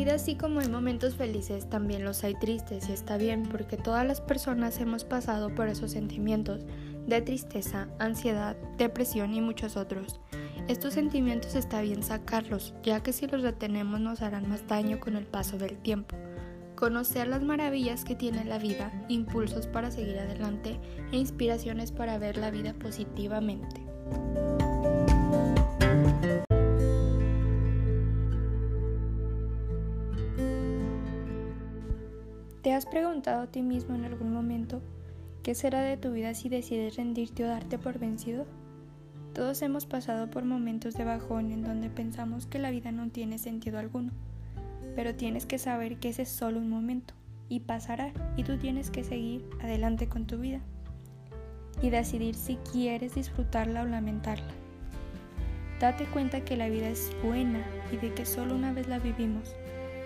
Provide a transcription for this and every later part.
vida así como hay momentos felices, también los hay tristes y está bien porque todas las personas hemos pasado por esos sentimientos de tristeza, ansiedad, depresión y muchos otros. Estos sentimientos está bien sacarlos, ya que si los retenemos nos harán más daño con el paso del tiempo. Conocer las maravillas que tiene la vida, impulsos para seguir adelante e inspiraciones para ver la vida positivamente. ¿Te has preguntado a ti mismo en algún momento qué será de tu vida si decides rendirte o darte por vencido? Todos hemos pasado por momentos de bajón en donde pensamos que la vida no tiene sentido alguno, pero tienes que saber que ese es solo un momento y pasará y tú tienes que seguir adelante con tu vida y decidir si quieres disfrutarla o lamentarla. Date cuenta que la vida es buena y de que solo una vez la vivimos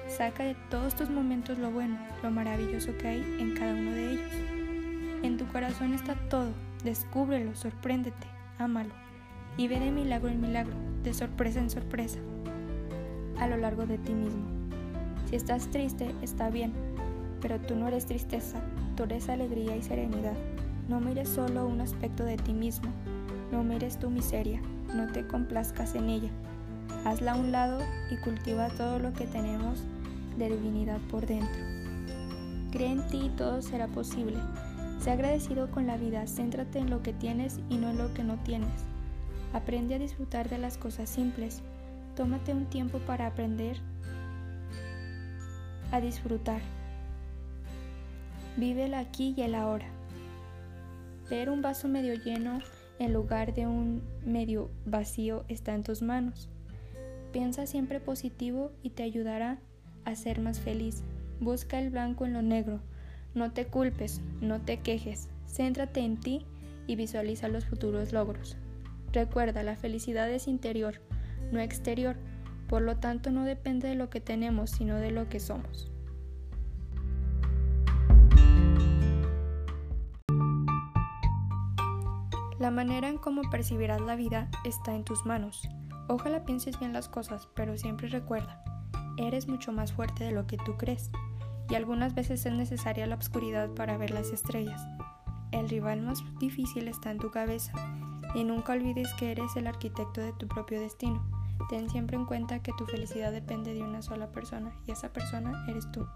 Saca de todos tus momentos lo bueno, lo maravilloso que hay en cada uno de ellos. En tu corazón está todo, descúbrelo, sorpréndete, ámalo y ve de milagro en milagro, de sorpresa en sorpresa, a lo largo de ti mismo. Si estás triste, está bien, pero tú no eres tristeza, tú eres alegría y serenidad. No mires solo un aspecto de ti mismo, no mires tu miseria, no te complazcas en ella. Hazla a un lado y cultiva todo lo que tenemos de divinidad por dentro. Cree en ti y todo será posible. Sé agradecido con la vida, céntrate en lo que tienes y no en lo que no tienes. Aprende a disfrutar de las cosas simples. Tómate un tiempo para aprender a disfrutar. Vive el aquí y el ahora. Ver un vaso medio lleno en lugar de un medio vacío está en tus manos. Piensa siempre positivo y te ayudará a ser más feliz. Busca el blanco en lo negro. No te culpes, no te quejes. Céntrate en ti y visualiza los futuros logros. Recuerda, la felicidad es interior, no exterior. Por lo tanto, no depende de lo que tenemos, sino de lo que somos. La manera en cómo percibirás la vida está en tus manos. Ojalá pienses bien las cosas, pero siempre recuerda, eres mucho más fuerte de lo que tú crees, y algunas veces es necesaria la oscuridad para ver las estrellas. El rival más difícil está en tu cabeza, y nunca olvides que eres el arquitecto de tu propio destino. Ten siempre en cuenta que tu felicidad depende de una sola persona, y esa persona eres tú.